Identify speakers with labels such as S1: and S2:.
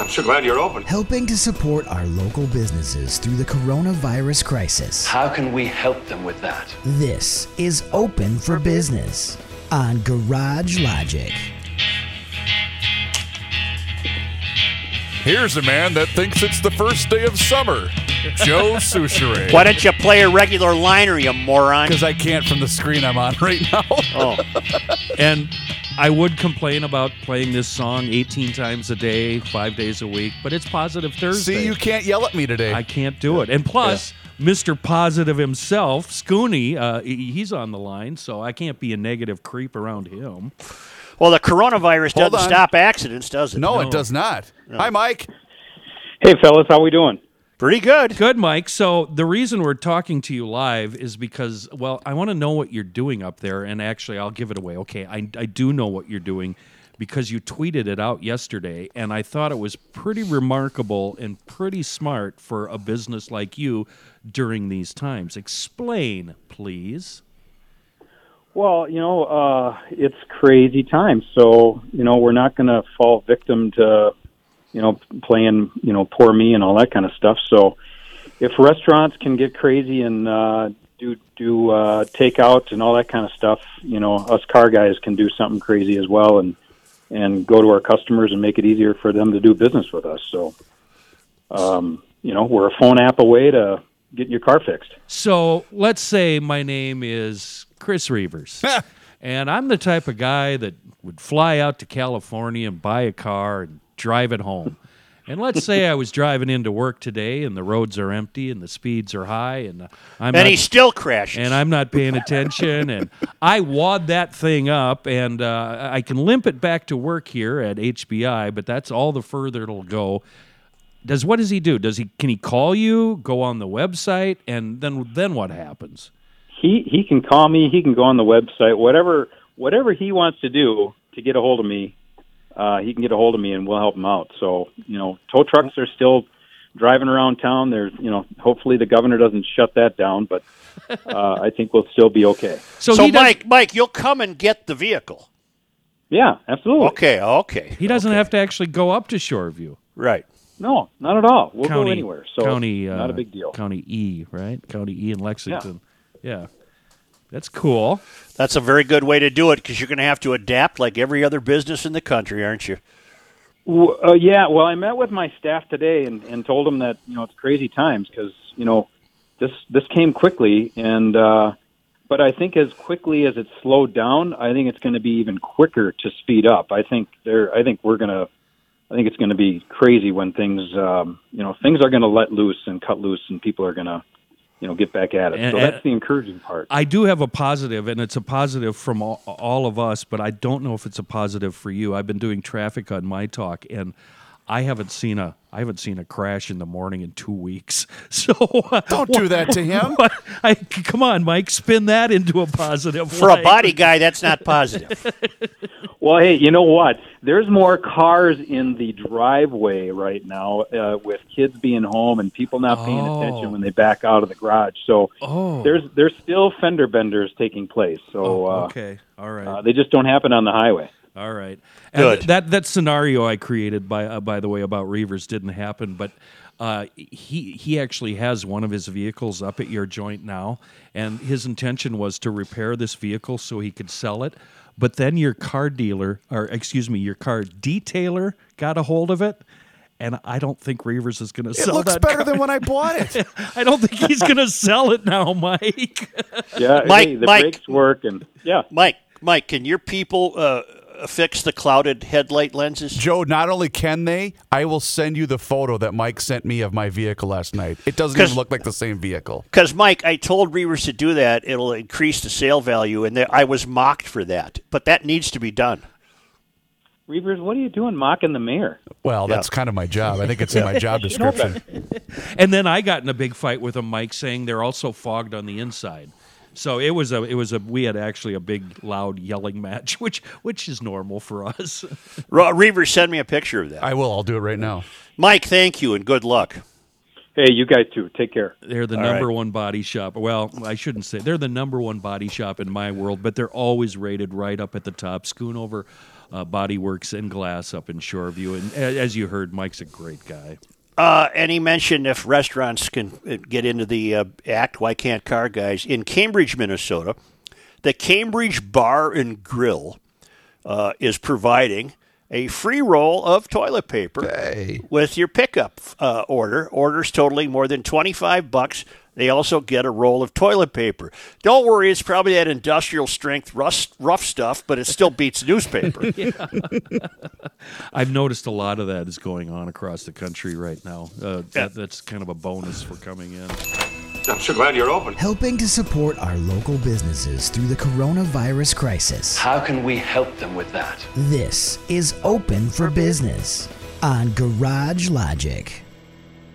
S1: I'm so glad you're open.
S2: helping to support our local businesses through the coronavirus crisis.
S3: How can we help them with that?
S2: This is Open for Business on Garage Logic.
S4: Here's a man that thinks it's the first day of summer. Joe Soucheray.
S5: Why don't you play a regular liner, you moron?
S4: Because I can't from the screen I'm on right now.
S5: Oh,
S6: And I would complain about playing this song 18 times a day, five days a week, but it's Positive Thursday.
S4: See, you can't yell at me today.
S6: I can't do it. And plus, Mr. Positive himself, Scooney, uh, he's on the line, so I can't be a negative creep around him.
S5: well, the coronavirus
S4: Hold
S5: doesn't
S4: on.
S5: stop accidents, does it?
S4: no,
S6: No.
S4: it does not. Hi, Mike.
S7: Hey, fellas, how we doing?
S5: Pretty good.
S6: Good, Mike. So the reason we're talking to you live is because, well, I want to know what you're doing up there, and actually, I'll give it away. Okay, I, I do know what you're doing because you tweeted it out yesterday, and I thought it was pretty remarkable and pretty smart for a business like you during these times. Explain, please.
S7: Well, you know, uh, it's crazy times, so you know we're not going to fall victim to, you know, playing you know poor me and all that kind of stuff. So, if restaurants can get crazy and uh, do do uh, takeout and all that kind of stuff, you know, us car guys can do something crazy as well and and go to our customers and make it easier for them to do business with us. So, um, you know, we're a phone app away to get your car fixed.
S6: So let's say my name is Chris Reavers, and I'm the type of guy that would fly out to California and buy a car and drive it home. And let's say I was driving into work today and the roads are empty and the speeds are high and I'm
S5: And
S6: not,
S5: he still crashes.
S6: and I'm not paying attention and I wad that thing up and uh, I can limp it back to work here at HBI, but that's all the further it'll go. Does what does he do? Does he can he call you, go on the website, and then then what happens?
S7: he he can call me. He can go on the website. Whatever whatever he wants to do to get a hold of me, uh, he can get a hold of me, and we'll help him out. So you know, tow trucks are still driving around town. There's you know, hopefully the governor doesn't shut that down, but uh, I think we'll still be okay.
S6: So,
S5: so,
S6: he does,
S5: Mike, Mike, you'll come and get the vehicle.
S7: Yeah, absolutely.
S5: Okay, okay.
S6: he doesn't have to actually go up to Shoreview.
S5: Right.
S7: No, not at all. We'll
S6: county,
S7: go anywhere. So
S6: county, uh,
S7: not a big deal.
S6: County E, right? County E in Lexington. Yeah, that's cool.
S5: That's a very good way to do it because you're going to have to adapt like every other business in the country, aren't you?
S7: W- Uh, yeah, well, I met with my staff today and, and told them that you know it's crazy times because you know this this came quickly and uh, but I think as quickly as it slowed down, I think it's going to be even quicker to speed up. I think there, I think we're gonna, I think it's going to be crazy when things um, you know things are going to let loose and cut loose and people are going to you know get back at it.
S6: And-
S7: so that's the encouraging part.
S6: I do have a positive, and it's a positive from all, all of us, but I don't know if it's a positive for you. I've been doing traffic on my talk, and I haven't seen a I haven't seen a crash in the morning in two weeks. So uh,
S4: Don't do that to him.
S6: what- I, come on, Mike, spin that into a positive.
S5: For a body guy, that's not positive.
S7: Well, hey, you know what? There's more cars in the driveway right now uh, with kids being home and people not paying
S6: Oh.
S7: attention when they back out of the garage. So
S6: Oh,
S7: there's there's still fender benders taking place. So
S6: oh,
S7: uh,
S6: okay, all right.
S7: uh, they just don't happen on the highway.
S6: All right. And
S5: Good.
S6: that that scenario I created by uh, by the way about Reavers didn't happen, but uh, he he actually has one of his vehicles up at your joint now, and his intention was to repair this vehicle so he could sell it. But then your car dealer, or excuse me, your car detailer got a hold of it. And I don't think Reavers is going to sell.
S4: It
S6: sell
S4: looks
S6: that.
S4: better
S6: car.
S4: than when I bought it.
S6: I don't think he's going to sell it now, Mike.
S7: Yeah,
S5: Mike-
S7: hey, the
S5: Mike.
S7: brakes work and yeah.
S5: Mike, Mike, can your people uh, fix the clouded headlight lenses?
S4: Joe, not only can they, I will send you the photo that Mike sent me of my vehicle last night. It doesn't even look like the same vehicle.
S5: Because Mike, I told Reavers to do that. It'll increase the sale value, and I was mocked for that. But that needs to be done.
S7: Reavers, what are you doing mocking the mayor?
S4: Well, that's kind of my job. I think it's in my job description.
S6: And then I got in a big fight with him, Mike, saying they're also fogged on the inside. So it was a it was a we had actually a big loud yelling match, which which is normal for us.
S5: Ra- Reavers, send me a picture of that.
S4: I will. I'll do it right now.
S5: Mike, thank you and good luck.
S7: Hey, you guys too. Take care.
S6: They're the
S5: All
S6: number
S5: right.
S6: one body shop. Well, I shouldn't say they're the number one body shop in my world, but they're always rated right up at the top. Schoonover uh, Body Works and Glass up in Shoreview. And as you heard, Mike's a great guy.
S5: Uh, and he mentioned if restaurants can uh, get into the uh, act, why can't car guys? In Cambridge, Minnesota, the Cambridge Bar and Grill uh, is providing a free roll of toilet paper with your pickup uh, order. Orders totaling more than 25 bucks. They also get a roll of toilet paper. Don't worry, it's probably that industrial strength rust, rough stuff, but it still beats newspaper.
S6: I've noticed a lot of that is going on across the country right now. Uh, that, that's kind of a bonus for coming in.
S3: I'm so glad you're open.
S2: Helping to support our local businesses through the coronavirus crisis.
S3: How can we help them with that?
S2: This is Open for Business on Garage Logic.